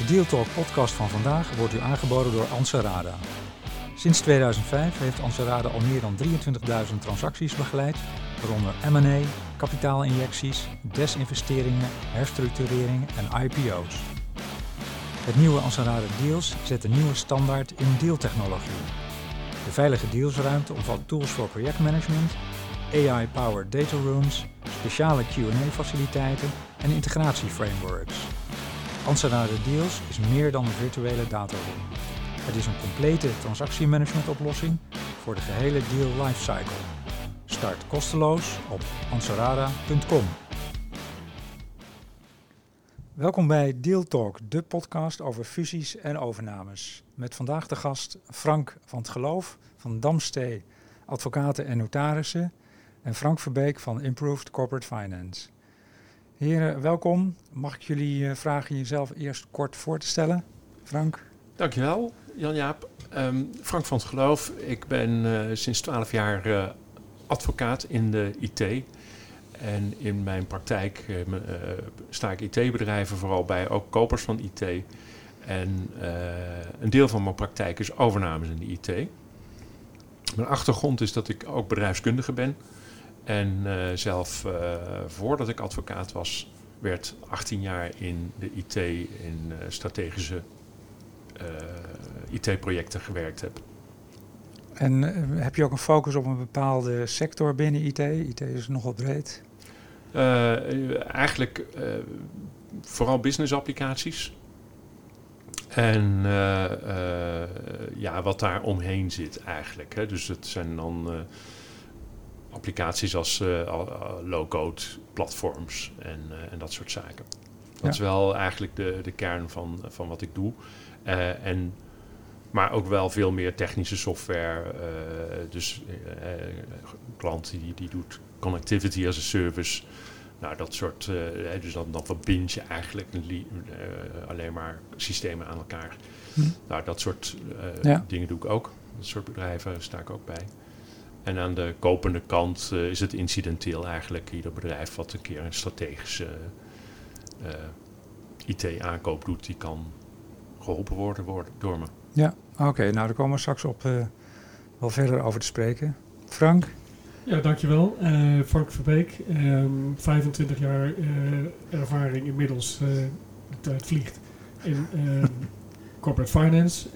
De Deal Talk podcast van vandaag wordt u aangeboden door Anserada. Sinds 2005 heeft Anserada al meer dan 23.000 transacties begeleid, waaronder M&A, kapitaalinjecties, desinvesteringen, herstructureringen en IPO's. Het nieuwe Anserada Deals zet een nieuwe standaard in dealtechnologie. De veilige dealsruimte omvat tools voor projectmanagement, AI-powered data rooms, speciale Q&A-faciliteiten en integratieframeworks. Anserada Deals is meer dan een virtuele dataroom. Het is een complete transactiemanagementoplossing voor de gehele deal lifecycle. Start kosteloos op ansarada.com. Welkom bij Deal Talk, de podcast over fusies en overnames. Met vandaag de gast Frank van het Geloof van Damstee Advocaten en Notarissen en Frank Verbeek van Improved Corporate Finance. Heren, welkom. Mag ik jullie uh, vragen jezelf eerst kort voor te stellen? Frank? Dankjewel, Jan-Jaap. Um, Frank van het Geloof. Ik ben uh, sinds 12 jaar uh, advocaat in de IT. En in mijn praktijk sta ik IT-bedrijven vooral bij, ook kopers van IT. En een deel van mijn praktijk is overnames in de IT. Mijn achtergrond is dat ik ook bedrijfskundige ben. En uh, zelf, uh, voordat ik advocaat was, werd 18 jaar in de IT, in uh, strategische IT-projecten gewerkt heb. En heb je ook een focus op een bepaalde sector binnen IT? IT is nogal breed. eigenlijk vooral business applicaties. En ja, wat daar omheen zit eigenlijk. Hè. Dus het zijn dan applicaties als uh, low-code platforms en, uh, en dat soort zaken. Dat ja. is wel eigenlijk de, de kern van, van wat ik doe. Uh, en, maar ook wel veel meer technische software. dus een klant die, die doet connectivity as a service. Nou, dat soort. dus dan, dan verbind je eigenlijk alleen maar systemen aan elkaar. Hm. Nou, dat soort ja. dingen doe ik ook. Dat soort bedrijven sta ik ook bij. En aan de kopende kant uh, is het incidenteel eigenlijk. Ieder bedrijf wat een keer een strategische uh, IT-aankoop doet, die kan geholpen worden, worden door me. Ja, oké. Okay, nou, daar komen we straks op uh, wel verder over te spreken. Frank? Ja, dankjewel. Frank Verbeek, um, 25 jaar ervaring inmiddels, de tijd vliegt, in corporate finance.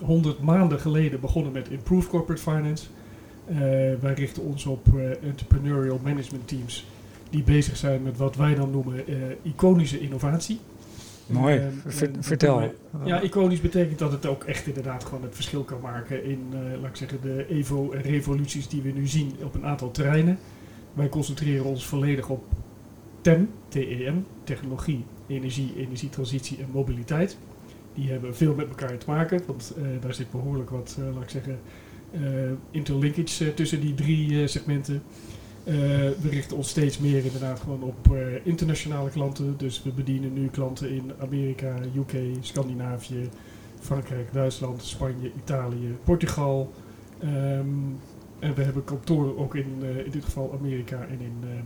100 maanden geleden begonnen met Improve Corporate Finance. Uh, wij richten ons op uh, entrepreneurial management teams die bezig zijn met wat wij dan noemen uh, iconische innovatie. Mooi, Ver, vertel. Wij, ja, iconisch betekent dat het ook echt inderdaad gewoon het verschil kan maken in, laat ik zeggen, de evo en revoluties die we nu zien op een aantal terreinen. Wij concentreren ons volledig op TEM, TEM, technologie, energie, energietransitie en mobiliteit. Die hebben veel met elkaar te maken, want daar zit behoorlijk wat, laat ik zeggen, interlinkage uh, tussen die drie uh, segmenten. we richten ons steeds meer inderdaad gewoon op internationale klanten. Dus we bedienen nu klanten in Amerika, UK, Scandinavië, Frankrijk, Duitsland, Spanje, Italië, Portugal. Um, en we hebben kantoren ook in, in dit geval Amerika en in um,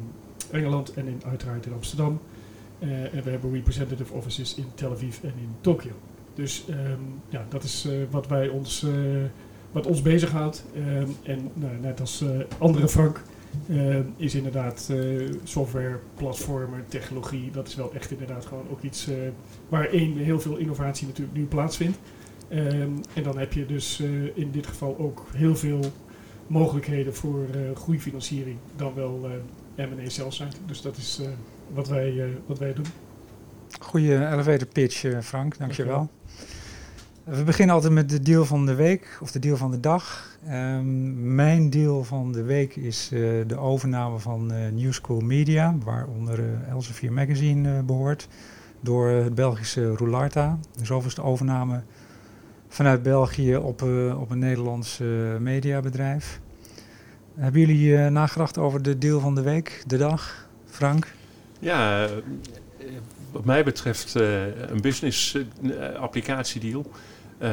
Engeland en in, uiteraard in Amsterdam. en we hebben representative offices in Tel Aviv en in Tokio. Dus um, ja, dat is wat wij ons wat ons bezighoudt. Uh, en nou, net als uh, andere Frank uh, is inderdaad uh, software, platformen, technologie. Dat is wel echt inderdaad gewoon ook iets waar één heel veel innovatie natuurlijk nu plaatsvindt. Um, en dan heb je dus in dit geval ook heel veel mogelijkheden voor groeifinanciering dan wel M&A zelf zijn. Dus dat is wat, wij, wat wij doen. Goeie elevator pitch, Frank. Dankjewel. Dankjewel. We beginnen altijd met de deal van de week of de deal van de dag. Um, mijn deal van de week is uh, de overname van uh, New School Media, waaronder uh, Elsevier Magazine behoort, door het Belgische Roularta. De zoveelste overname vanuit België op, op een Nederlands mediabedrijf. Hebben jullie nagedacht over de deal van de week, de dag, Frank? Ja, wat mij betreft een business applicatiedeal. Uh,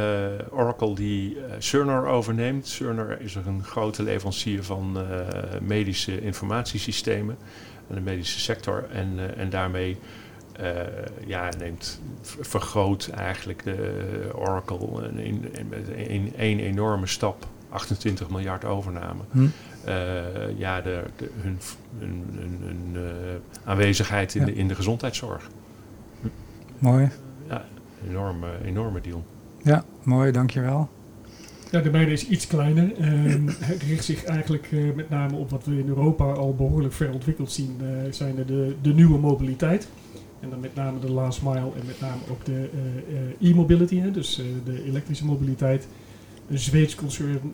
Oracle die uh, Cerner overneemt. Cerner is een grote leverancier van medische informatiesystemen aan de medische sector. En, en daarmee ja, neemt, vergroot eigenlijk Oracle in, in, één enorme stap, 28 miljard overname. Hm. ja, de, de, hun, hun, hun, aanwezigheid in, de, in de gezondheidszorg. Mooi. Ja, enorme, enorme deal. Ja, mooi, dankjewel. Ja, de mijne is iets kleiner. Uh, het richt zich eigenlijk uh, met name op wat we in Europa al behoorlijk ver ontwikkeld zien, uh, zijn er de, de nieuwe mobiliteit. En dan met name de last mile en met name ook de eh, e-mobility, dus de elektrische mobiliteit. Een Zweeds concern,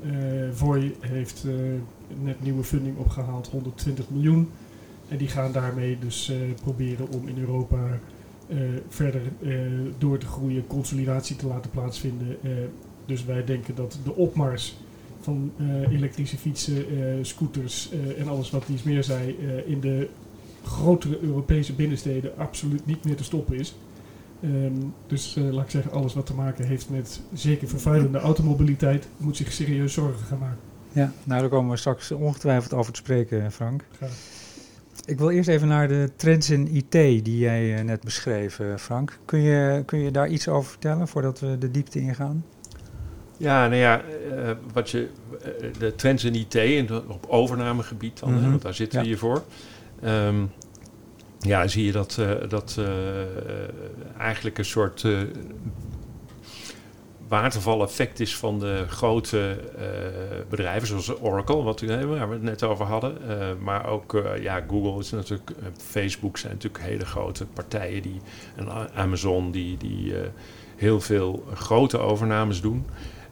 Voi, heeft net nieuwe funding opgehaald, 120 miljoen. En die gaan daarmee dus proberen om in Europa verder door te groeien, consolidatie te laten plaatsvinden dus wij denken dat de opmars van uh, elektrische fietsen, uh, scooters uh, en alles wat iets meer zei in de grotere Europese binnensteden absoluut niet meer te stoppen is. Um, dus laat ik zeggen, alles wat te maken heeft met zeker vervuilende automobiliteit moet zich serieus zorgen gaan maken. Ja, nou daar komen we straks ongetwijfeld over te spreken, Frank. Graag. Ik wil eerst even naar de trends in IT die jij net beschreef, Frank. Kun je, kun je daar iets over vertellen voordat we de diepte ingaan? Ja, nou ja, wat je, de trends in IT en op overnamegebied dan, mm -hmm. want daar zitten we hier voor. Um, ja, zie je dat, uh, dat eigenlijk een soort waterval-effect is van de grote bedrijven zoals Oracle, wat waar we het net over hadden. maar ook ja, Google is natuurlijk, Facebook zijn natuurlijk hele grote partijen die, en Amazon die, die heel veel grote overnames doen.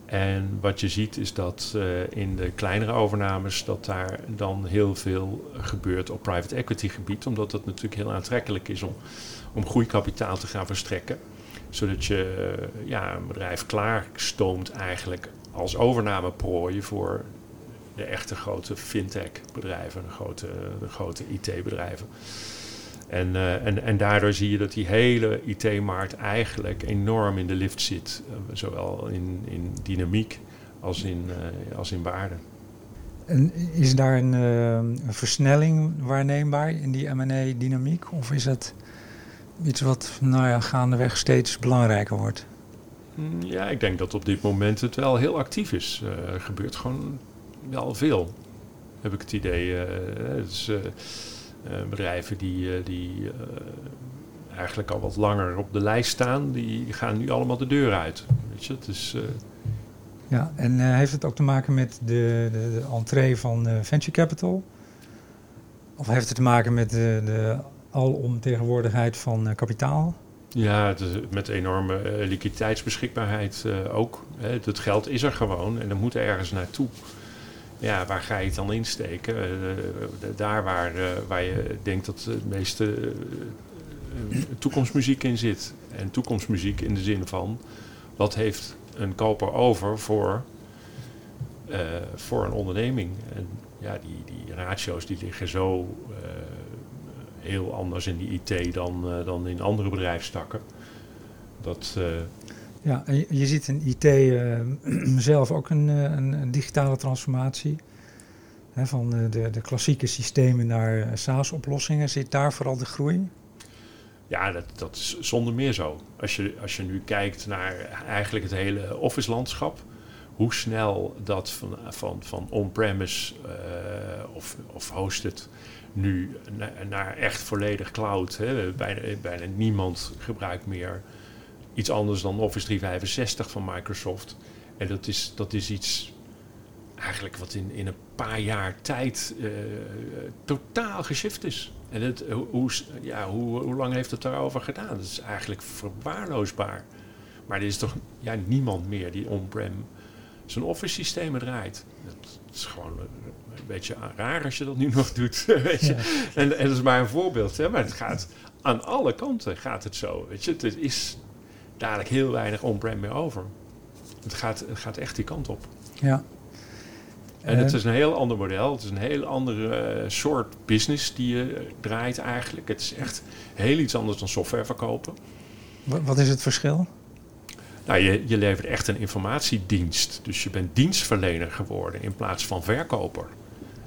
En wat je ziet is dat uh, in de kleinere overnames dat daar dan heel veel gebeurt op private equity gebied. Omdat dat natuurlijk heel aantrekkelijk is om, om groeikapitaal te gaan verstrekken. Zodat je uh, ja, een bedrijf klaarstoomt eigenlijk als overnameprooi voor de echte grote fintech bedrijven, grote, de grote IT bedrijven. En, uh, en, en daardoor zie je dat die hele IT-markt eigenlijk enorm in de lift zit. Uh, zowel in, in dynamiek als in, uh, als in waarde. En is daar een, een, versnelling waarneembaar in die M&A-dynamiek? Of is het iets wat nou ja, gaandeweg steeds belangrijker wordt? Mm, ja, ik denk dat op dit moment het wel heel actief is. Er gebeurt gewoon wel veel, heb ik het idee. het is, eh, bedrijven die, eh, die eh, eigenlijk al wat langer op de lijst staan, die gaan nu allemaal de deur uit. Weet je, het is... Ja, en heeft het ook te maken met de, de, de entree van venture capital? Of heeft het te maken met de, de alomtegenwoordigheid van kapitaal? Ja, het is met enorme liquiditeitsbeschikbaarheid ook. Hè. Het geld is er gewoon en er moet ergens naartoe ja, waar ga je het dan insteken? Uh, daar waar, uh, waar je denkt dat het meeste toekomstmuziek in zit. En toekomstmuziek in de zin van, wat heeft een koper over voor, voor een onderneming? En ja, die, die ratio's die liggen zo heel anders in die IT dan, dan in andere bedrijfstakken. Dat... Ja, en je, ziet in IT uh, zelf ook een, een, een digitale transformatie. Hè, van de, de, de, klassieke systemen naar SaaS-oplossingen. Zit daar vooral de groei? Ja, dat, dat is zonder meer zo. Als je, als je nu kijkt naar eigenlijk het hele Office-landschap, hoe snel dat van, van, van on-premise of, of hosted nu naar echt volledig cloud. Hè. Bijna, bijna niemand gebruikt meer iets anders dan Office 365 van Microsoft. En dat is, dat is iets eigenlijk wat in, in een paar jaar tijd uh, totaal geshift is. En het, hoe, ja, hoe, hoe lang heeft het daarover gedaan? Dat is eigenlijk verwaarloosbaar. Maar er is toch ja, niemand meer die on-prem zijn office systemen draait. Dat is gewoon een beetje raar als je dat nu nog doet. Weet je? En, en dat is maar een voorbeeld. Hè? Maar het gaat aan alle kanten gaat het zo. Weet je? Het is dadelijk heel weinig on-prem meer over. Het gaat, het gaat echt die kant op. Ja. En het is een heel ander model. Het is een heel andere eh, soort business die je draait eigenlijk. Het is echt heel iets anders dan software verkopen. Wat is het verschil? Nou, je, je levert echt een informatiedienst. Dus je bent dienstverlener geworden in plaats van verkoper.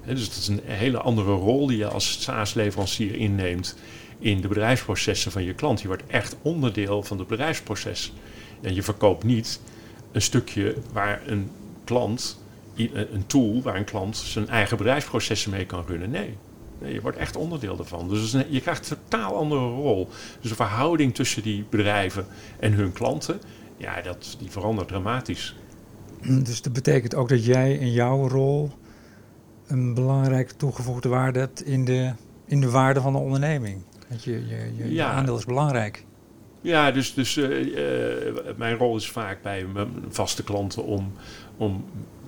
dus het is een hele andere rol die je als SaaS-leverancier inneemt in de bedrijfsprocessen van je klant. Je wordt echt onderdeel van het bedrijfsproces. En je verkoopt niet een stukje waar een klant, een tool waar een klant zijn eigen bedrijfsprocessen mee kan runnen. Nee, nee je wordt echt onderdeel daarvan. Dus je krijgt een totaal andere rol. Dus de verhouding tussen die bedrijven en hun klanten, ja, dat, die verandert dramatisch. Dus dat betekent ook dat jij in jouw rol een belangrijke toegevoegde waarde hebt in de, in de waarde van de onderneming. Dat je, je, je, aandeel is belangrijk. Ja, dus, dus uh, uh, mijn rol is vaak bij mijn vaste klanten om, om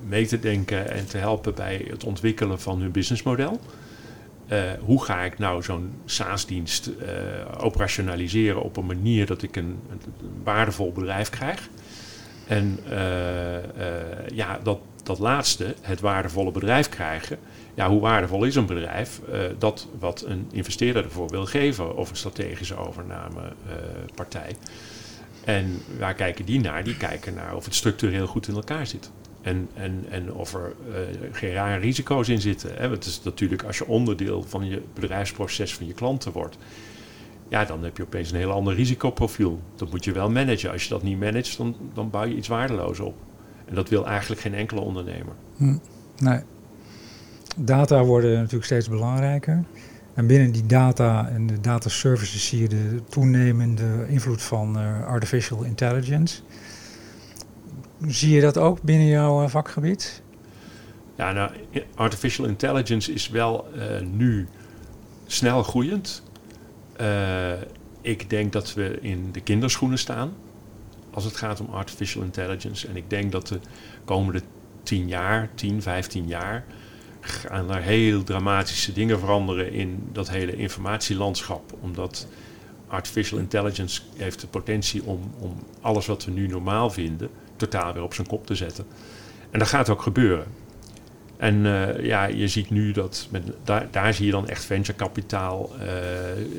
mee te denken en te helpen bij het ontwikkelen van hun businessmodel. Uh, hoe ga ik nou zo'n SaaS-dienst operationaliseren op een manier dat ik een, een waardevol bedrijf krijg? En ja, dat, dat laatste, het waardevolle bedrijf krijgen. Ja, hoe waardevol is een bedrijf? Uh, dat wat een investeerder ervoor wil geven of een strategische overnamepartij. Uh, en waar kijken die naar? Die kijken naar of het structureel goed in elkaar zit. En, en, en of er uh, geen rare risico's in zitten. Hè? Want het is natuurlijk als je onderdeel van je bedrijfsproces van je klanten wordt. Ja, dan heb je opeens een heel ander risicoprofiel. Dat moet je wel managen. Als je dat niet managt, dan, dan bouw je iets waardeloos op. En dat wil eigenlijk geen enkele ondernemer. Hm, nee. Data worden natuurlijk steeds belangrijker. En binnen die data en de data services zie je de toenemende invloed van uh, artificial intelligence. Zie je dat ook binnen jouw uh, vakgebied? Ja, nou, artificial intelligence is wel uh, nu snel groeiend. ik denk dat we in de kinderschoenen staan als het gaat om artificial intelligence. En ik denk dat de komende 10 jaar, 10, 15 jaar, gaan er heel dramatische dingen veranderen in dat hele informatielandschap. Omdat artificial intelligence heeft de potentie om, om alles wat we nu normaal vinden, totaal weer op zijn kop te zetten. En dat gaat ook gebeuren. En uh, ja, je ziet nu dat, daar, daar zie je dan echt venture kapitaal uh,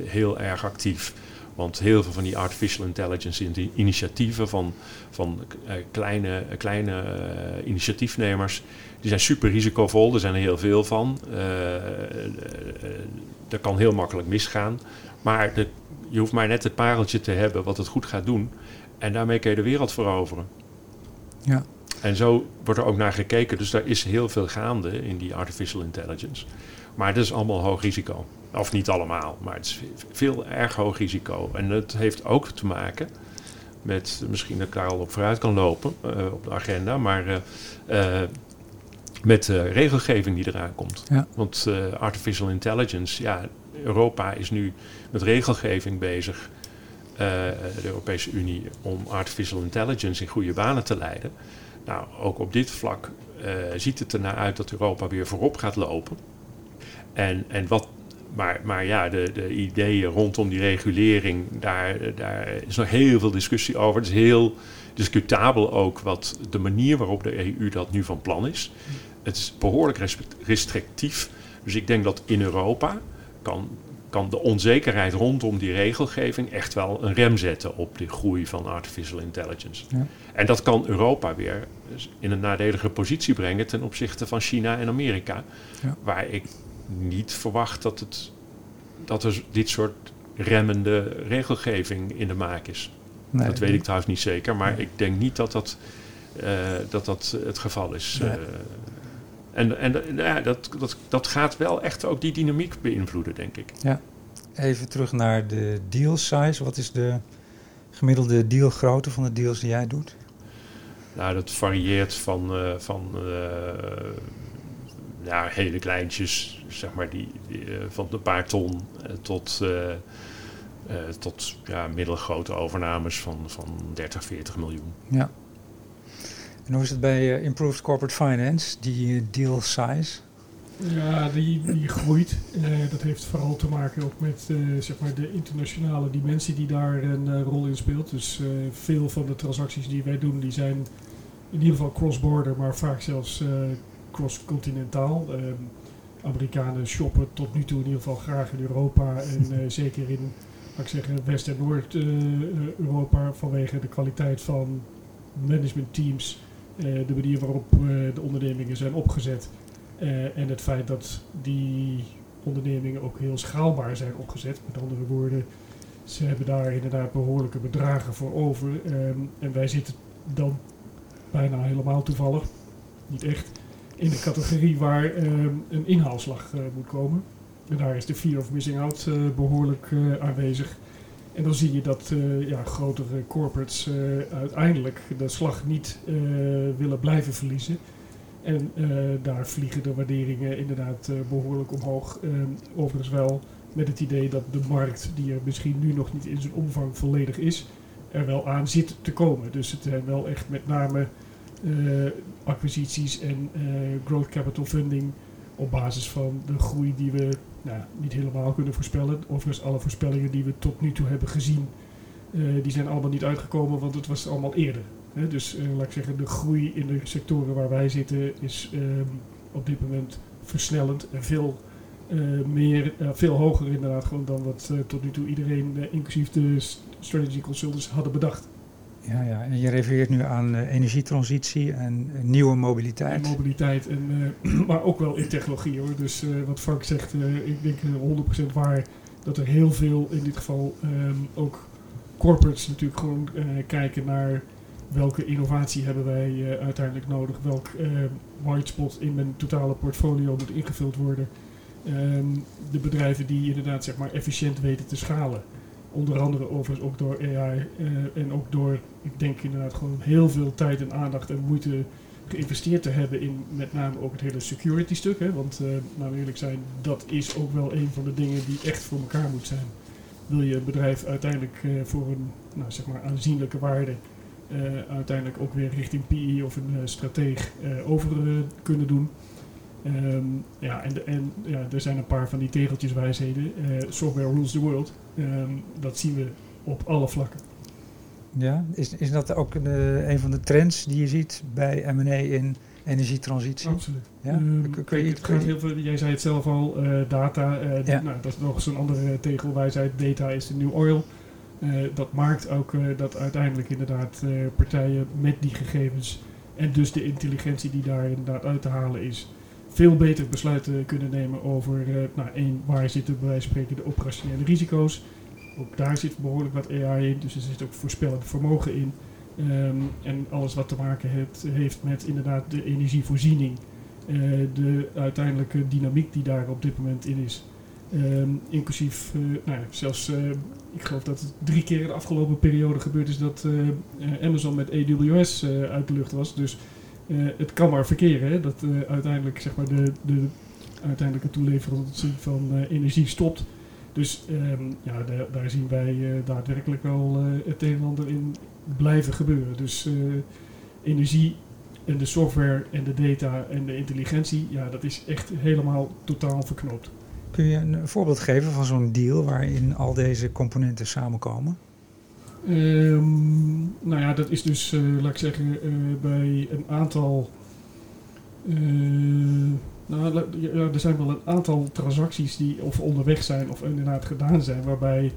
heel erg actief. Want heel veel van die artificial intelligence initiatieven van, van uh, kleine, kleine initiatiefnemers, die zijn super risicovol. Er zijn er heel veel van. Uh, dat kan heel makkelijk misgaan. Maar de, je hoeft maar net het pareltje te hebben wat het goed gaat doen. En daarmee kun je de wereld veroveren. Ja. En zo wordt er ook naar gekeken. Dus daar is heel veel gaande in die artificial intelligence. Maar dat is allemaal hoog risico. Of niet allemaal, maar het is veel erg hoog risico. En dat heeft ook te maken met, misschien dat ik daar al op vooruit kan lopen uh, op de agenda, maar uh, uh, met de regelgeving die eraan komt. Ja. Want artificial intelligence, ja, Europa is nu met regelgeving bezig, de Europese Unie, om artificial intelligence in goede banen te leiden. Nou, ook op dit vlak ziet het ernaar uit dat Europa weer voorop gaat lopen. En, en wat maar, maar ja, de, de ideeën rondom die regulering, daar, daar is nog heel veel discussie over. Het is heel discutabel ook wat de manier waarop de EU dat nu van plan is. Het is behoorlijk restrictief. Dus ik denk dat in Europa kan, kan de onzekerheid rondom die regelgeving echt wel een rem zetten op de groei van artificial intelligence. Ja. En dat kan Europa weer in een nadelige positie brengen ten opzichte van China en Amerika. Ja. Waar ik niet verwacht dat, het, dat er dit soort remmende regelgeving in de maak is. Nee, dat weet ik trouwens niet zeker, maar ik denk niet dat dat, uh, dat, dat het geval is. Uh, en en ja, dat, dat, dat gaat wel echt ook die dynamiek beïnvloeden, denk ik. Ja. Even terug naar de deal size. Wat is de gemiddelde dealgrootte van de deals die jij doet? Nou, dat varieert van, uh, van ja, hele kleintjes, zeg maar, die, die uh, van een paar ton tot, tot ja, middelgrote overnames van, van 30, 40 miljoen. Ja. En hoe is het bij Improved Corporate Finance, die deal size? Ja, die, die groeit. dat heeft vooral te maken ook met zeg maar de internationale dimensie die daar een rol in speelt. Dus veel van de transacties die wij doen, die zijn in ieder geval cross-border, maar vaak zelfs cross-continentaal. Um, Amerikanen shoppen tot nu toe in ieder geval graag in Europa en zeker in laat ik zeggen, West- en Noord-Europa vanwege de kwaliteit van managementteams, de manier waarop uh, de ondernemingen zijn opgezet en het feit dat die ondernemingen ook heel schaalbaar zijn opgezet. Met andere woorden, ze hebben daar inderdaad behoorlijke bedragen voor over. Ehm, en wij zitten dan bijna helemaal toevallig, niet echt, in de categorie waar ehm, een inhaalslag moet komen. En daar is de fear of missing out behoorlijk aanwezig. En dan zie je dat ja, grotere corporates uiteindelijk de slag niet willen blijven verliezen. En daar vliegen de waarderingen inderdaad behoorlijk omhoog. Ehm, overigens wel met het idee dat de markt, die er misschien nu nog niet in zijn omvang volledig is, er wel aan zit te komen. Dus het zijn wel echt met name acquisities en growth capital funding op basis van de groei die we nou, niet helemaal kunnen voorspellen. Overigens alle voorspellingen die we tot nu toe hebben gezien, uh, die zijn allemaal niet uitgekomen, want het was allemaal eerder. Hè? Dus laat ik zeggen, de groei in de sectoren waar wij zitten is um, op dit moment versnellend en veel meer, veel hoger inderdaad gewoon dan wat tot nu toe iedereen, inclusief de strategy consultants, hadden bedacht. Ja, ja, en je refereert nu aan uh, energietransitie en uh, nieuwe mobiliteit. Mobiliteit, en, uh, maar ook wel in technologie hoor. Dus wat Frank zegt, ik denk 100% waar dat er heel veel, in dit geval um, ook corporates natuurlijk gewoon kijken naar welke innovatie hebben wij uiteindelijk nodig. Welk white spot in mijn totale portfolio moet ingevuld worden. Um, de bedrijven die inderdaad zeg maar efficiënt weten te schalen. Onder andere overigens ook door AI uh, en ook door, ik denk inderdaad gewoon heel veel tijd en aandacht en moeite geïnvesteerd te hebben in met name ook het hele security stuk. Hè? Want uh, nou eerlijk zijn, dat is ook wel een van de dingen die echt voor elkaar moet zijn. Wil je een bedrijf uiteindelijk uh, voor een nou, zeg maar aanzienlijke waarde uiteindelijk ook weer richting PE of een strateeg over kunnen doen. Um, ja, en, en ja, er zijn een paar van die tegeltjeswijsheden. Uh, software rules the world. Um, dat zien we op alle vlakken. Ja, is, is dat ook een, een van de trends die je ziet bij M&A in energietransitie? Absoluut. Ja? Um, kun je, het gaat heel veel, jij zei het zelf al, uh, data. Uh, ja. nou, dat is nog een andere tegelwijsheid. Data is de new oil. Dat maakt ook dat uiteindelijk inderdaad partijen met die gegevens en dus de intelligentie die daar inderdaad uit te halen is, veel beter besluiten kunnen nemen over, uh, nou één, waar zitten bij wijze van spreken de operationele risico's. Ook daar zit behoorlijk wat AI in, dus er zit ook voorspellend vermogen in. Um, en alles wat te maken heeft, heeft met inderdaad de energievoorziening, uh, de uiteindelijke dynamiek die daar op dit moment in is. Um, inclusief, uh, nou ja, zelfs, ik geloof dat het drie keer in de afgelopen periode gebeurd is dat Amazon met AWS uit de lucht was. Dus uh, het kan maar verkeren. Dat uh, uiteindelijk zeg maar, de, de uiteindelijke toeleverancier van uh, energie stopt. Dus um, ja, daar zien wij daadwerkelijk wel het een en ander in blijven gebeuren. Dus energie en de software en de data en de intelligentie, ja, dat is echt helemaal totaal verknoopt. Kun je een voorbeeld geven van zo'n deal waarin al deze componenten samenkomen? Um, nou ja, dat is dus, uh, laat ik zeggen, uh, bij een aantal. Uh, nou, ja, er zijn wel een aantal transacties die of onderweg zijn of inderdaad gedaan zijn, waarbij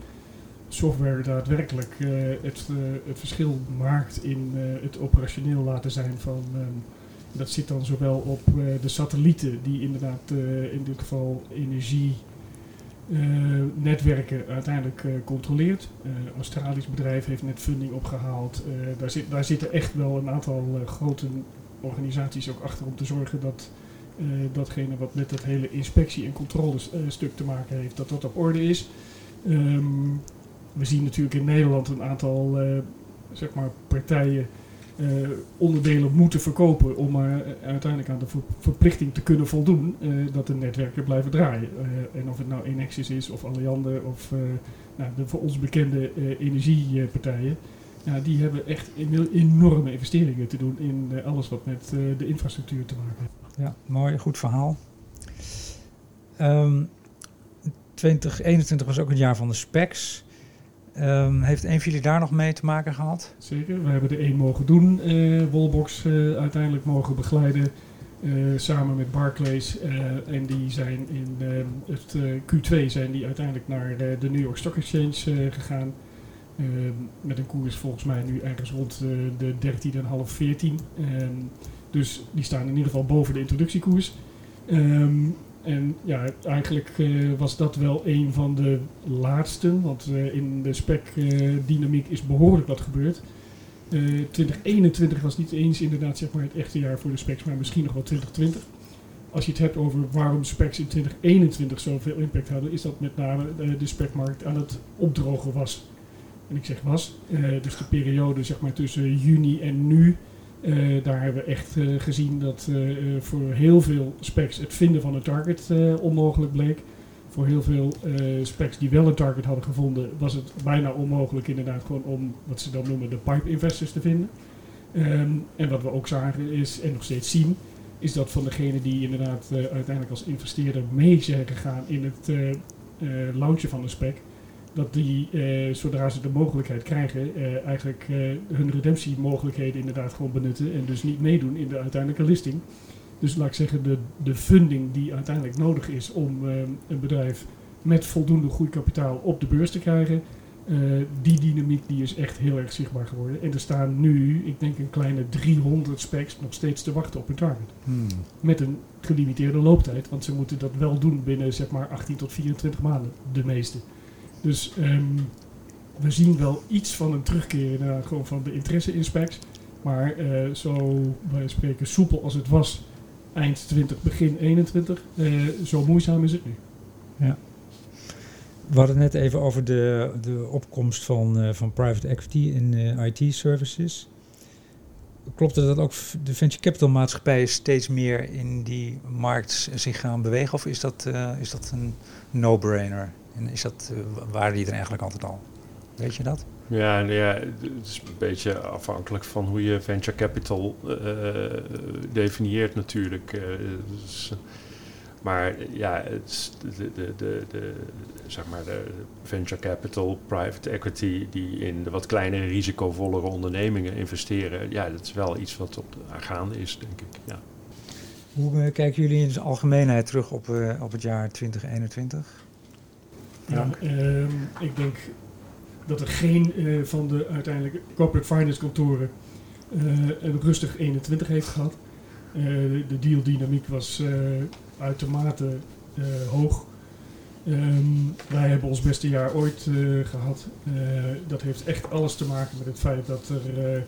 software daadwerkelijk het, het verschil maakt in het operationeel laten zijn van. Um, dat zit dan zowel op de satellieten, die inderdaad in dit geval energie netwerken uiteindelijk uh, controleert. Uh, Australisch bedrijf heeft net funding opgehaald. daar, zit, daar zitten echt wel een aantal grote organisaties ook achter om te zorgen dat datgene wat met dat hele inspectie- en controlestuk te maken heeft, dat dat op orde is. Um, we zien natuurlijk in Nederland een aantal zeg maar partijen uh, onderdelen moeten verkopen om uh, uiteindelijk aan de ver verplichting te kunnen voldoen uh, dat de netwerken blijven draaien. en of het nou Enexis is of Alliander of nou, de voor ons bekende energiepartijen. Die hebben echt enorme investeringen te doen in alles wat met de infrastructuur te maken heeft. Ja, mooi, goed verhaal. Um, 2021 was ook het jaar van de specs. Um, heeft een van jullie daar nog mee te maken gehad? Zeker, we hebben er één mogen doen. Uh, Wallbox uh, uiteindelijk mogen begeleiden. Uh, samen met Barclays. en die zijn in het Q2 zijn die uiteindelijk naar de New York Stock Exchange gegaan. met een koers volgens mij nu ergens rond de 13,5, 14. dus die staan in ieder geval boven de introductiekoers. En ja, eigenlijk eh, was dat wel een van de laatste, want eh, in de spec-dynamiek is behoorlijk wat gebeurd. Eh 2021 was niet eens inderdaad zeg maar, het echte jaar voor de specs, maar misschien nog wel 2020. Als je het hebt over waarom specs in 2021 zoveel impact hadden, is dat met name eh, de specmarkt aan het opdrogen was. En ik zeg was, eh, dus de periode zeg maar, tussen juni en nu, eh, daar hebben we echt eh, gezien dat eh, voor heel veel specs het vinden van een target onmogelijk bleek. Voor heel veel specs die wel een target hadden gevonden, was het bijna onmogelijk inderdaad gewoon om wat ze dan noemen de pipe investors te vinden. Ehm, en wat we ook zagen is, en nog steeds zien, is dat van degenen die inderdaad uiteindelijk als investeerder mee zijn gegaan in het launchen van een spec, dat die, eh, zodra ze de mogelijkheid krijgen, eh, eigenlijk eh, hun redemptiemogelijkheden inderdaad gewoon benutten en dus niet meedoen in de uiteindelijke listing. Dus laat ik zeggen, de, de funding die uiteindelijk nodig is om een bedrijf met voldoende groeikapitaal op de beurs te krijgen, die dynamiek die is echt heel erg zichtbaar geworden. En er staan nu, ik denk een kleine 300 specs nog steeds te wachten op een target. Hmm. Met een gelimiteerde looptijd, want ze moeten dat wel doen binnen zeg maar 18 tot 24 maanden, de meeste. Dus ehm, we zien wel iets van een terugkeer inderdaad gewoon van de interesse in specs. Maar eh, zo wij spreken soepel als het was eind 20, begin 21, eh, zo moeizaam is het nu. We hadden het net even over de, de opkomst van, eh, van private equity in IT-services. Klopt het dat ook de venture capital maatschappijen steeds meer in die markt zich gaan bewegen? Of is dat, is dat een no-brainer? En is dat, eh, wa- waren die er eigenlijk altijd al? Weet je dat? Ja, nou ja, het is een beetje afhankelijk van hoe je venture capital eh, definieert natuurlijk. eh, dus, eh, maar ja, het is de, de, de, de, zeg maar de venture capital, private equity, die in de wat kleinere, risicovollere ondernemingen investeren. Ja, dat is wel iets wat op de, gaande is, denk ik. Ja. Hoe eh, kijken jullie in de algemeenheid terug op, eh, op het jaar 2021? Ja, ehm, ik denk dat er geen eh, van de uiteindelijke corporate finance kantoren eh, een rustig 21 heeft gehad. Eh, de deal dynamiek was eh, uitermate eh, hoog. Ehm, wij hebben ons beste jaar ooit eh, gehad. Eh, dat heeft echt alles te maken met het feit dat er, eh,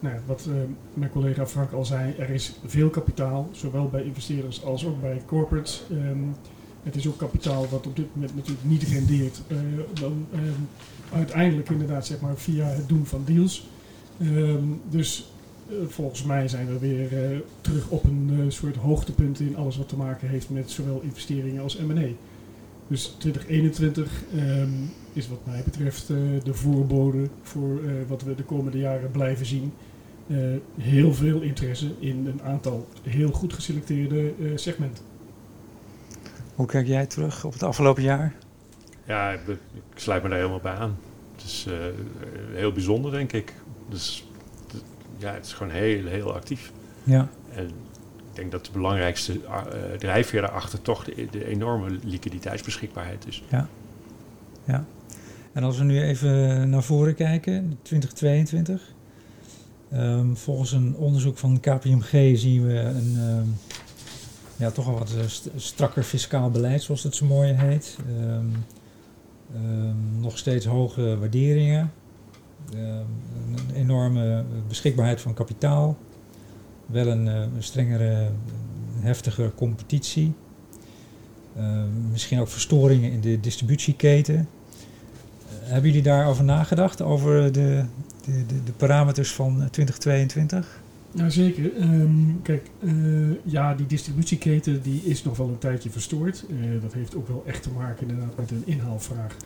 nou, wat eh, mijn collega Frank al zei, er is veel kapitaal, zowel bij investeerders als ook bij corporates. Ehm, het is ook kapitaal wat op dit moment natuurlijk niet rendeert. eh, dan ehm, uiteindelijk inderdaad zeg maar via het doen van deals. Ehm, dus eh, volgens mij zijn we weer eh, terug op een soort hoogtepunt in alles wat te maken heeft met zowel investeringen als M&A. Dus 2021 ehm, is wat mij betreft de voorbode voor wat we de komende jaren blijven zien. Heel veel interesse in een aantal heel goed geselecteerde segmenten. Hoe kijk jij terug op het afgelopen jaar? Ja, ik, sluit me daar helemaal bij aan. Het is eh, heel bijzonder, denk ik. Dus ja, het is gewoon heel, heel actief. Ja. En ik denk dat de belangrijkste eh, drijfveer daarachter toch de, de enorme liquiditeitsbeschikbaarheid is. En als we nu even naar voren kijken, 2022. Ehm, volgens een onderzoek van KPMG zien we een ehm, ja, toch al wat eh, st- strakker fiscaal beleid, zoals het zo mooi heet. Ehm, ehm, nog steeds hoge waarderingen. Ehm, een enorme beschikbaarheid van kapitaal. Wel een, eh, strengere, heftige competitie. Misschien ook verstoringen in de distributieketen. Hebben jullie daarover nagedacht, over de, de, de, de parameters van eh, 2022? Ja, zeker. Ehm, kijk, eh, ja, die distributieketen die is nog wel een tijdje verstoord. Eh, dat heeft ook wel echt te maken inderdaad met een inhaalvraag.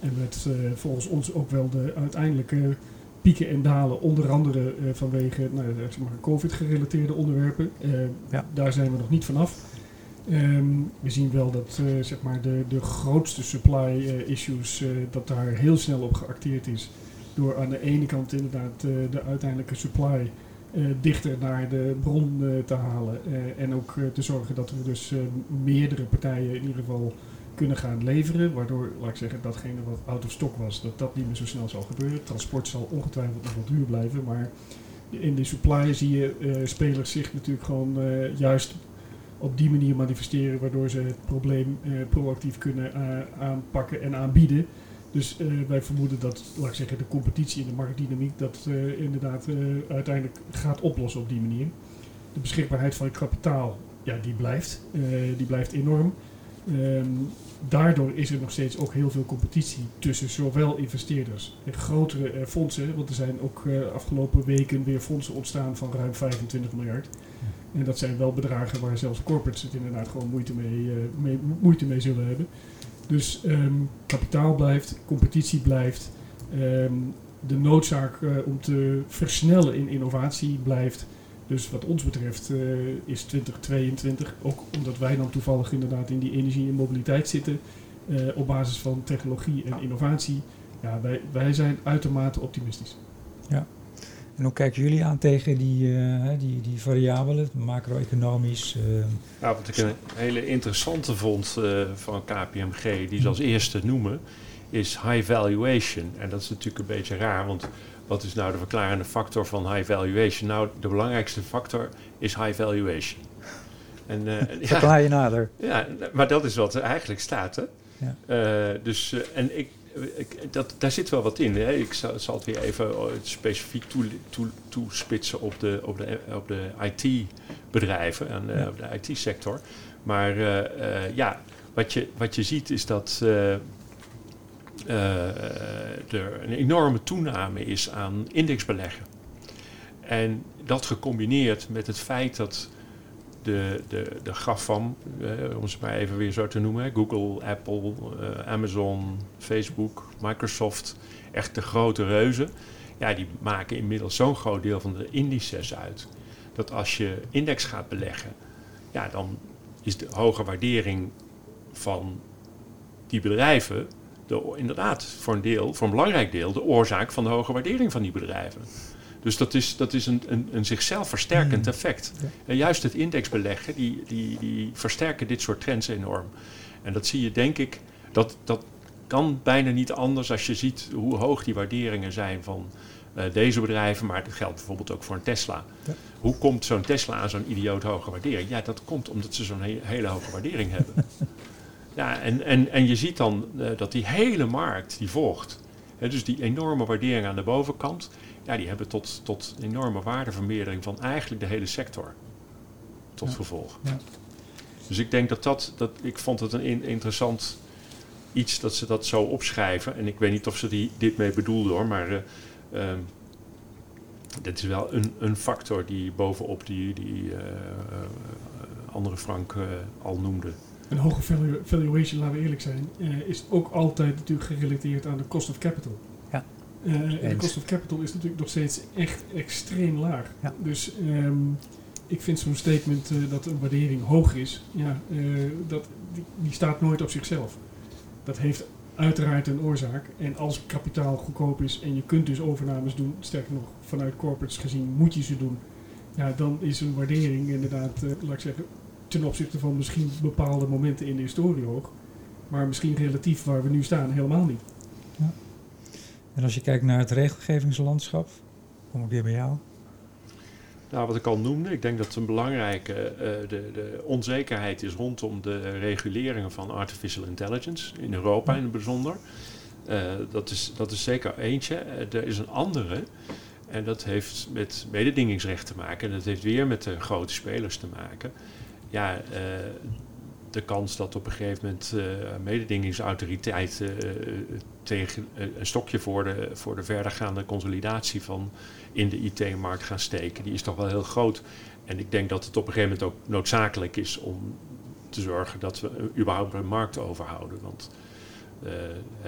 En met eh, volgens ons ook wel de uiteindelijke pieken en dalen, onder andere vanwege nou, zeg maar, COVID-gerelateerde onderwerpen. Ja. Daar zijn we nog niet vanaf. Ehm, we zien wel dat zeg maar de, de grootste supply issues, dat daar heel snel op geacteerd is. Door aan de ene kant inderdaad de uiteindelijke supply dichter naar de bron eh, te halen. eh, en ook eh, te zorgen dat we dus eh, meerdere partijen in ieder geval kunnen gaan leveren. Waardoor, laat ik zeggen, datgene wat out of stock was, dat dat niet meer zo snel zal gebeuren. Transport zal ongetwijfeld nog wel duur blijven. Maar in de supply zie je eh, spelers zich natuurlijk gewoon eh, juist op die manier manifesteren, waardoor ze het probleem eh, proactief kunnen eh, aanpakken en aanbieden. Dus eh, wij vermoeden dat, laat ik zeggen, de competitie en de marktdynamiek dat eh, inderdaad eh, uiteindelijk gaat oplossen op die manier. De beschikbaarheid van het kapitaal, ja, die blijft. Die blijft enorm. Ehm, daardoor is er nog steeds ook heel veel competitie tussen zowel investeerders en grotere fondsen. Want er zijn ook afgelopen weken weer fondsen ontstaan van ruim 25 miljard. En dat zijn wel bedragen waar zelfs corporates het inderdaad gewoon moeite mee, mee, moeite mee zullen hebben. Dus ehm, kapitaal blijft, competitie blijft. ehm, de noodzaak eh, om te versnellen in innovatie blijft. Dus wat ons betreft eh, is 2022, ook omdat wij dan toevallig inderdaad in die energie en mobiliteit zitten, eh, op basis van technologie en innovatie, ja, wij, wij zijn uitermate optimistisch. En hoe kijken jullie aan tegen die, eh, die, die variabelen, macro-economisch? eh, Nou, wat ik een hele interessante vond eh, van KPMG, die ze als eerste noemen, is high valuation. En dat is natuurlijk een beetje raar, want wat is nou de verklarende factor van high valuation? Nou, de belangrijkste factor is high valuation. En, ja, Verklaar je nader. ja, maar dat is wat er eigenlijk staat. Hè? Ja. Dus, en ik, dat, daar zit wel wat in. Hè? Ik zal, zal het weer even eh, specifiek toe, toe, toespitsen op de, op de, op de IT-bedrijven en eh, Ja. op de IT-sector. Maar eh, eh, ja, wat je, wat je ziet is dat er een enorme toename is aan indexbeleggen. En dat gecombineerd met het feit dat de, de, de GAFAM, eh, om ze maar even weer zo te noemen, Google, Apple, eh, Amazon, Facebook, Microsoft, echt de grote reuzen, ja, die maken inmiddels zo'n groot deel van de indices uit. Dat als je index gaat beleggen, ja, dan is de hoge waardering van die bedrijven de, inderdaad voor een deel, voor een belangrijk deel, de oorzaak van de hoge waardering van die bedrijven. Dus dat is, dat is een, een, een zichzelf versterkend Mm. effect. En juist het indexbeleggen, die, die, die versterken dit soort trends enorm. En dat zie je denk ik, dat, dat kan bijna niet anders als je ziet hoe hoog die waarderingen zijn van eh, deze bedrijven. Maar dat geldt bijvoorbeeld ook voor een Tesla. Ja. Hoe komt zo'n Tesla aan zo'n idioot hoge waardering? Ja, dat komt omdat ze zo'n he- hele hoge waardering hebben. Ja, en, en, en je ziet dan eh, dat die hele markt die volgt. Hè, dus die enorme waardering aan de bovenkant, ja, die hebben tot, tot enorme waardevermeerdering van eigenlijk de hele sector tot Ja. gevolg. Ja. Dus ik denk dat dat, dat ik vond het een in- interessant iets dat ze dat zo opschrijven. En ik weet niet of ze die, dit mee bedoelden hoor, maar ehm, dit is wel een, een factor die bovenop die, die eh, eh, andere Frank al noemde. Een hoge valu- valuation, laten we eerlijk zijn, is ook altijd natuurlijk gerelateerd aan de cost of capital. Eh, en de cost of capital is natuurlijk nog steeds echt extreem laag. Ja. Dus ehm, ik vind zo'n statement eh, dat een waardering hoog is, ja, eh, dat, die, die staat nooit op zichzelf. Dat heeft uiteraard een oorzaak. En als kapitaal goedkoop is en je kunt dus overnames doen, sterker nog, vanuit corporates gezien moet je ze doen, ja, dan is een waardering inderdaad, laat ik zeggen, ten opzichte van misschien bepaalde momenten in de historie hoog. Maar misschien relatief waar we nu staan helemaal niet. En als je kijkt naar het regelgevingslandschap, kom ik weer bij jou. Nou, wat ik al noemde, ik denk dat een belangrijke eh, de, de onzekerheid is rondom de reguleringen van artificial intelligence in Europa in het bijzonder. Eh, dat, is, dat is zeker eentje. Eh, er is een andere en dat heeft met mededingingsrecht te maken. En dat heeft weer met de grote spelers te maken. Ja, de kans dat op een gegeven moment eh mededingingsautoriteit eh, tegen eh, een stokje voor de, voor de verdergaande consolidatie van in de IT-markt gaan steken, die is toch wel heel groot. En ik denk dat het op een gegeven moment ook noodzakelijk is om te zorgen dat we überhaupt een markt overhouden. Want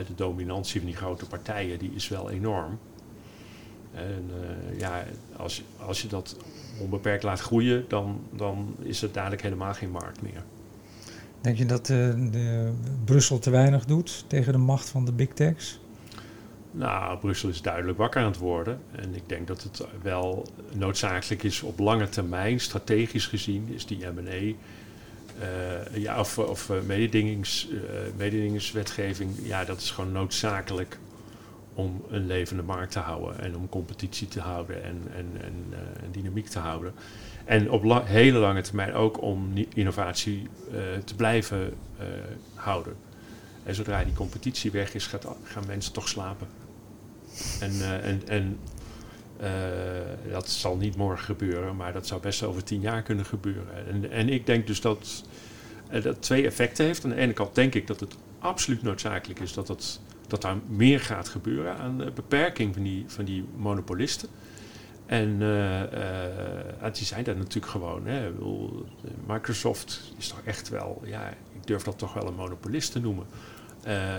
de dominantie van die grote partijen die is wel enorm. En ja, als, als je dat onbeperkt laat groeien, dan, dan is het dadelijk helemaal geen markt meer. Denk je dat eh, de Brussel te weinig doet tegen de macht van de big techs? Nou, Brussel is duidelijk wakker aan het worden. En ik denk dat het wel noodzakelijk is op lange termijn, strategisch gezien, is die M&A, eh, ja, of, of eh, mededingings, mededingingswetgeving, ja, dat is gewoon noodzakelijk om een levende markt te houden en om competitie te houden en, en, en, uh, dynamiek te houden. En op la hele lange termijn ook om innovatie uh, te blijven uh, houden. En zodra die competitie weg is, gaat, gaan mensen toch slapen. En, en, en dat zal niet morgen gebeuren, maar dat zou best over tien jaar kunnen gebeuren. En, en ik denk dus dat dat twee effecten heeft. Aan de ene kant denk ik dat het absoluut noodzakelijk is dat, dat, dat daar meer gaat gebeuren aan de beperking van die, van die monopolisten. En uh, uh, die zijn daar natuurlijk gewoon. Hè. Microsoft is toch echt wel, ja, ik durf dat toch wel een monopolist te noemen. Uh,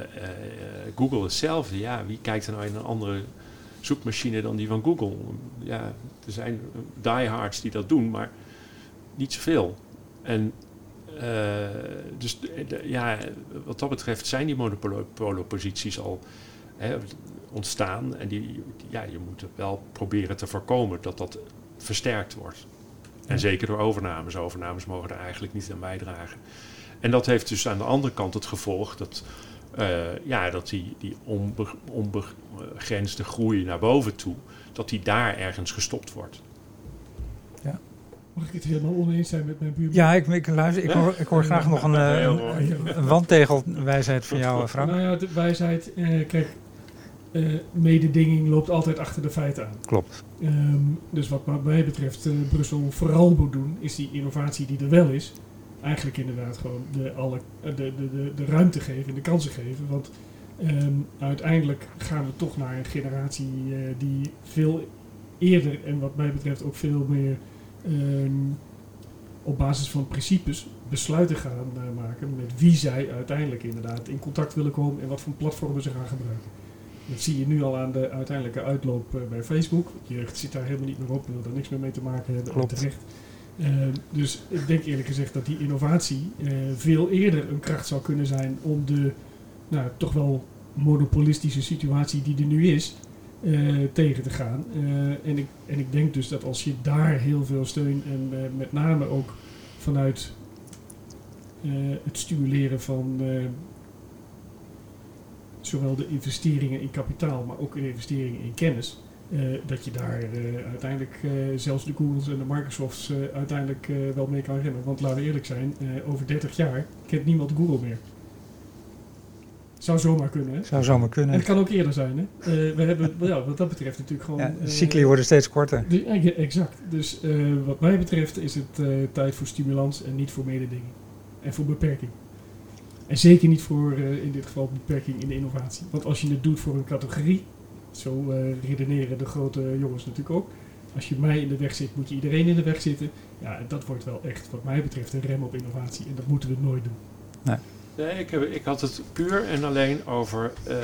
Google hetzelfde, ja, wie kijkt er nou in een andere zoekmachine dan die van Google? Ja, er zijn diehards die dat doen, maar niet zoveel. En dus ja, wat dat betreft zijn die monopolieposities al hè, ontstaan. En die, ja, je moet wel proberen te voorkomen dat dat versterkt wordt. En zeker door overnames. Overnames mogen er eigenlijk niet aan bijdragen. En dat heeft dus aan de andere kant het gevolg dat, uh, ja, dat die, die onbe, onbegrensde groei naar boven toe, dat die daar ergens gestopt wordt. Mag ik het helemaal oneens zijn met mijn buurman? Ja, ik, ik luister. Ik hoor, ik hoor graag nog een, uh, een wandtegelwijsheid van jou, Frank. Nou ja, de wijsheid, uh, kijk, uh, mededinging loopt altijd achter de feiten aan. Klopt. Um, dus wat mij betreft Brussel vooral moet doen, is die innovatie die er wel is, eigenlijk inderdaad gewoon de, alle, de, de, de, de ruimte geven en de kansen geven. Want um, uiteindelijk gaan we toch naar een generatie die veel eerder en wat mij betreft ook veel meer um, op basis van principes besluiten gaan maken met wie zij uiteindelijk inderdaad in contact willen komen en wat voor platformen ze gaan gebruiken. Dat zie je nu al aan de uiteindelijke uitloop uh, bij Facebook. Jeugd zit daar helemaal niet meer op, wil daar niks meer mee te maken hebben. Klopt. Terecht. Uh, dus ik denk eerlijk gezegd dat die innovatie veel eerder een kracht zou kunnen zijn om de nou, toch wel monopolistische situatie die er nu is, uh, tegen te gaan. En, ik, en ik denk dus dat als je daar heel veel steun en met name ook vanuit het stimuleren van zowel de investeringen in kapitaal, maar ook in investeringen in kennis, dat je daar uiteindelijk zelfs de Googles en de Microsofts uiteindelijk wel mee kan remmen. Want laten we eerlijk zijn, over 30 jaar kent niemand Google meer. Zou zomaar kunnen. Hè? Zou zomaar kunnen. En het kan ook eerder zijn. Hè? We hebben ja, wat dat betreft natuurlijk gewoon. Ja, de cycli worden steeds korter. Exact. Dus wat mij betreft is het tijd voor stimulans en niet voor mededinging. En voor beperking. En zeker niet voor in dit geval beperking in de innovatie. Want als je het doet voor een categorie, zo redeneren de grote jongens natuurlijk ook. Als je mij in de weg zit, moet je iedereen in de weg zitten. Ja, dat wordt wel echt, wat mij betreft, een rem op innovatie. En dat moeten we nooit doen. Nee. Nee, ik, heb, ik had het puur en alleen over uh,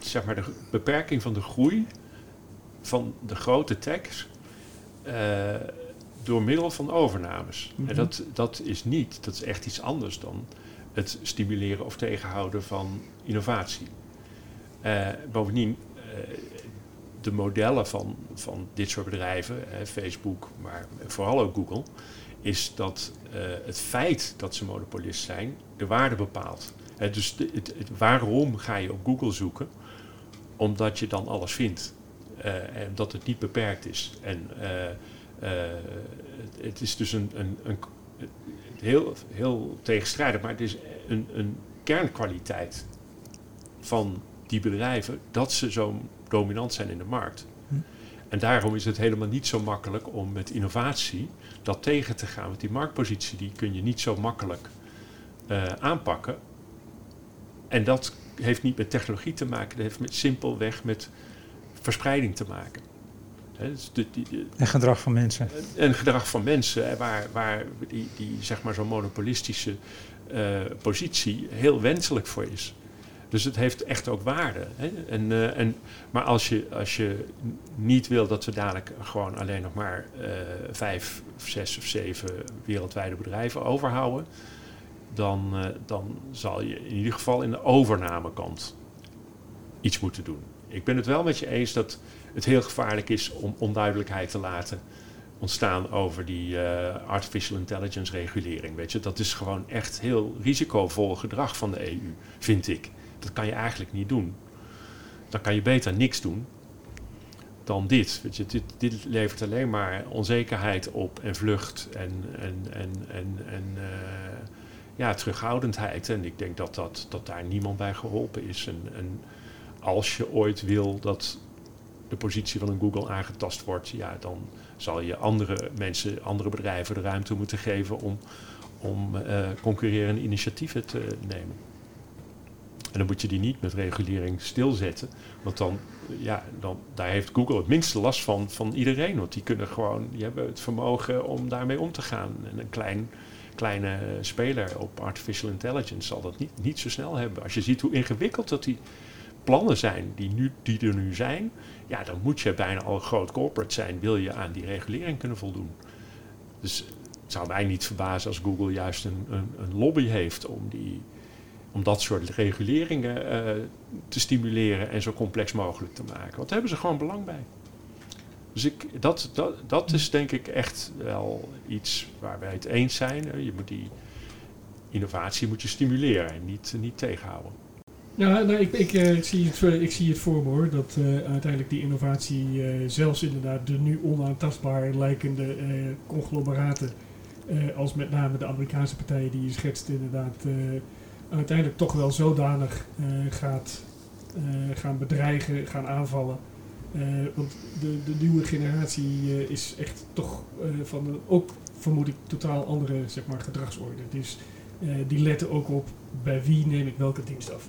zeg maar de beperking van de groei van de grote techs uh, door middel van overnames. Mm -hmm. En dat, dat is niet, dat is echt iets anders dan het stimuleren of tegenhouden van innovatie. Uh, bovendien, de modellen van, van dit soort bedrijven, Facebook, maar vooral ook Google, is dat uh, het feit dat ze monopolist zijn de waarde bepaalt. Dus het, het, waarom ga je op Google zoeken? Omdat je dan alles vindt. En dat het niet beperkt is. En het, het, is dus een, een, een, heel, heel tegenstrijdig, maar het is een, een kernkwaliteit van die bedrijven dat ze zo dominant zijn in de markt. Hm. En daarom is het helemaal niet zo makkelijk om met innovatie dat tegen te gaan. Want die marktpositie die kun je niet zo makkelijk uh, aanpakken. En dat heeft niet met technologie te maken, dat heeft met, simpelweg met verspreiding te maken. He, dus de, die, die, en gedrag van mensen. En gedrag van mensen, waar, waar die, die zeg maar zo'n monopolistische uh, positie heel wenselijk voor is. Dus het heeft echt ook waarde. Hè? En, uh, en, maar als je, als je niet wil dat we dadelijk gewoon alleen nog maar uh, vijf, zes of zeven wereldwijde bedrijven overhouden, dan, dan zal je in ieder geval in de overnamekant iets moeten doen. Ik ben het wel met je eens dat het heel gevaarlijk is om onduidelijkheid te laten ontstaan over die artificial intelligence regulering. Weet je, dat is gewoon echt heel risicovol gedrag van de EU, vind ik. Dat kan je eigenlijk niet doen. dan kan je beter niks doen dan dit. Weet je, dit, dit levert alleen maar onzekerheid op en vlucht en, en, en, en, en uh, ja, terughoudendheid. En ik denk dat, dat, dat daar niemand bij geholpen is. En als je ooit wil dat de positie van een Google aangetast wordt, ja, dan zal je andere mensen, andere bedrijven de ruimte moeten geven om, om uh, concurrerende initiatieven te nemen. En dan moet je die niet met regulering stilzetten. Want dan, ja, dan, daar heeft Google het minste last van van iedereen. Want die kunnen gewoon, die hebben het vermogen om daarmee om te gaan. En een klein, kleine speler op artificial intelligence zal dat niet, niet zo snel hebben. Als je ziet hoe ingewikkeld dat die plannen zijn die, nu, die er nu zijn, ja, dan moet je bijna al een groot corporate zijn, wil je aan die regulering kunnen voldoen. Dus het zou mij niet verbazen als Google juist een, een, een lobby heeft om, die, om dat soort reguleringen uh, te stimuleren en zo complex mogelijk te maken. Want daar hebben ze gewoon belang bij. Dus ik, dat, dat, dat is denk ik echt wel iets waar wij het eens zijn. Je moet die innovatie moet je stimuleren en niet, niet tegenhouden. Ja, nou, ik, ik, uh, zie het, uh, ik zie het voor me hoor. Dat uh, uiteindelijk die innovatie, zelfs inderdaad de nu onaantastbaar lijkende conglomeraten, als met name de Amerikaanse partijen die je schetst, inderdaad uiteindelijk toch wel zodanig gaat gaan bedreigen, gaan aanvallen. want de, de nieuwe generatie is echt toch van een, ook vermoed ik totaal andere zeg maar, gedragsorde. Dus die letten ook op bij wie neem ik welke dienst af.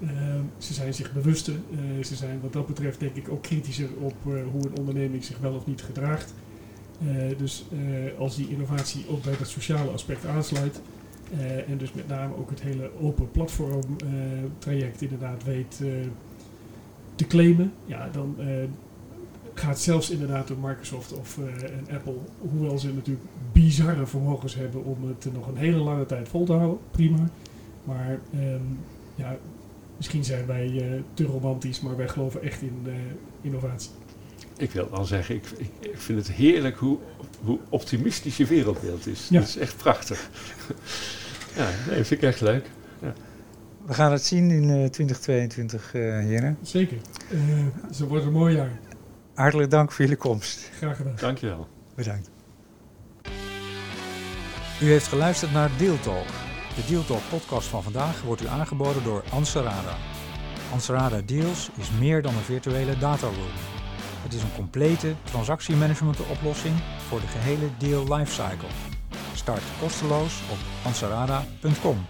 Uh, ze zijn zich bewuster. Uh, ze zijn wat dat betreft denk ik ook kritischer op uh, hoe een onderneming zich wel of niet gedraagt. dus als die innovatie ook bij dat sociale aspect aansluit en dus met name ook het hele open platform traject inderdaad weet te claimen, ja, dan gaat zelfs inderdaad door Microsoft of en Apple, hoewel ze natuurlijk bizarre vermogens hebben om het nog een hele lange tijd vol te houden, prima. Maar um, ja, Misschien zijn wij uh, te romantisch, maar wij geloven echt in uh, innovatie. Ik wil wel zeggen, ik, ik, ik, vind het heerlijk hoe, hoe optimistisch je wereldbeeld is. Ja. Dat is echt prachtig. ja, nee, vind ik echt leuk. Ja. We gaan het zien in uh, 2022, heren. Zeker. Zo wordt een mooi jaar. Hartelijk dank voor jullie komst. Graag gedaan. Dankjewel. Bedankt. U heeft geluisterd naar Deal Talk de Deal Talk podcast van vandaag wordt u aangeboden door Ansarada. Ansarada Deals is meer dan een virtuele dataroom. Het is een complete transactiemanagement oplossing voor de gehele deal lifecycle. Start kosteloos op ansarada.com.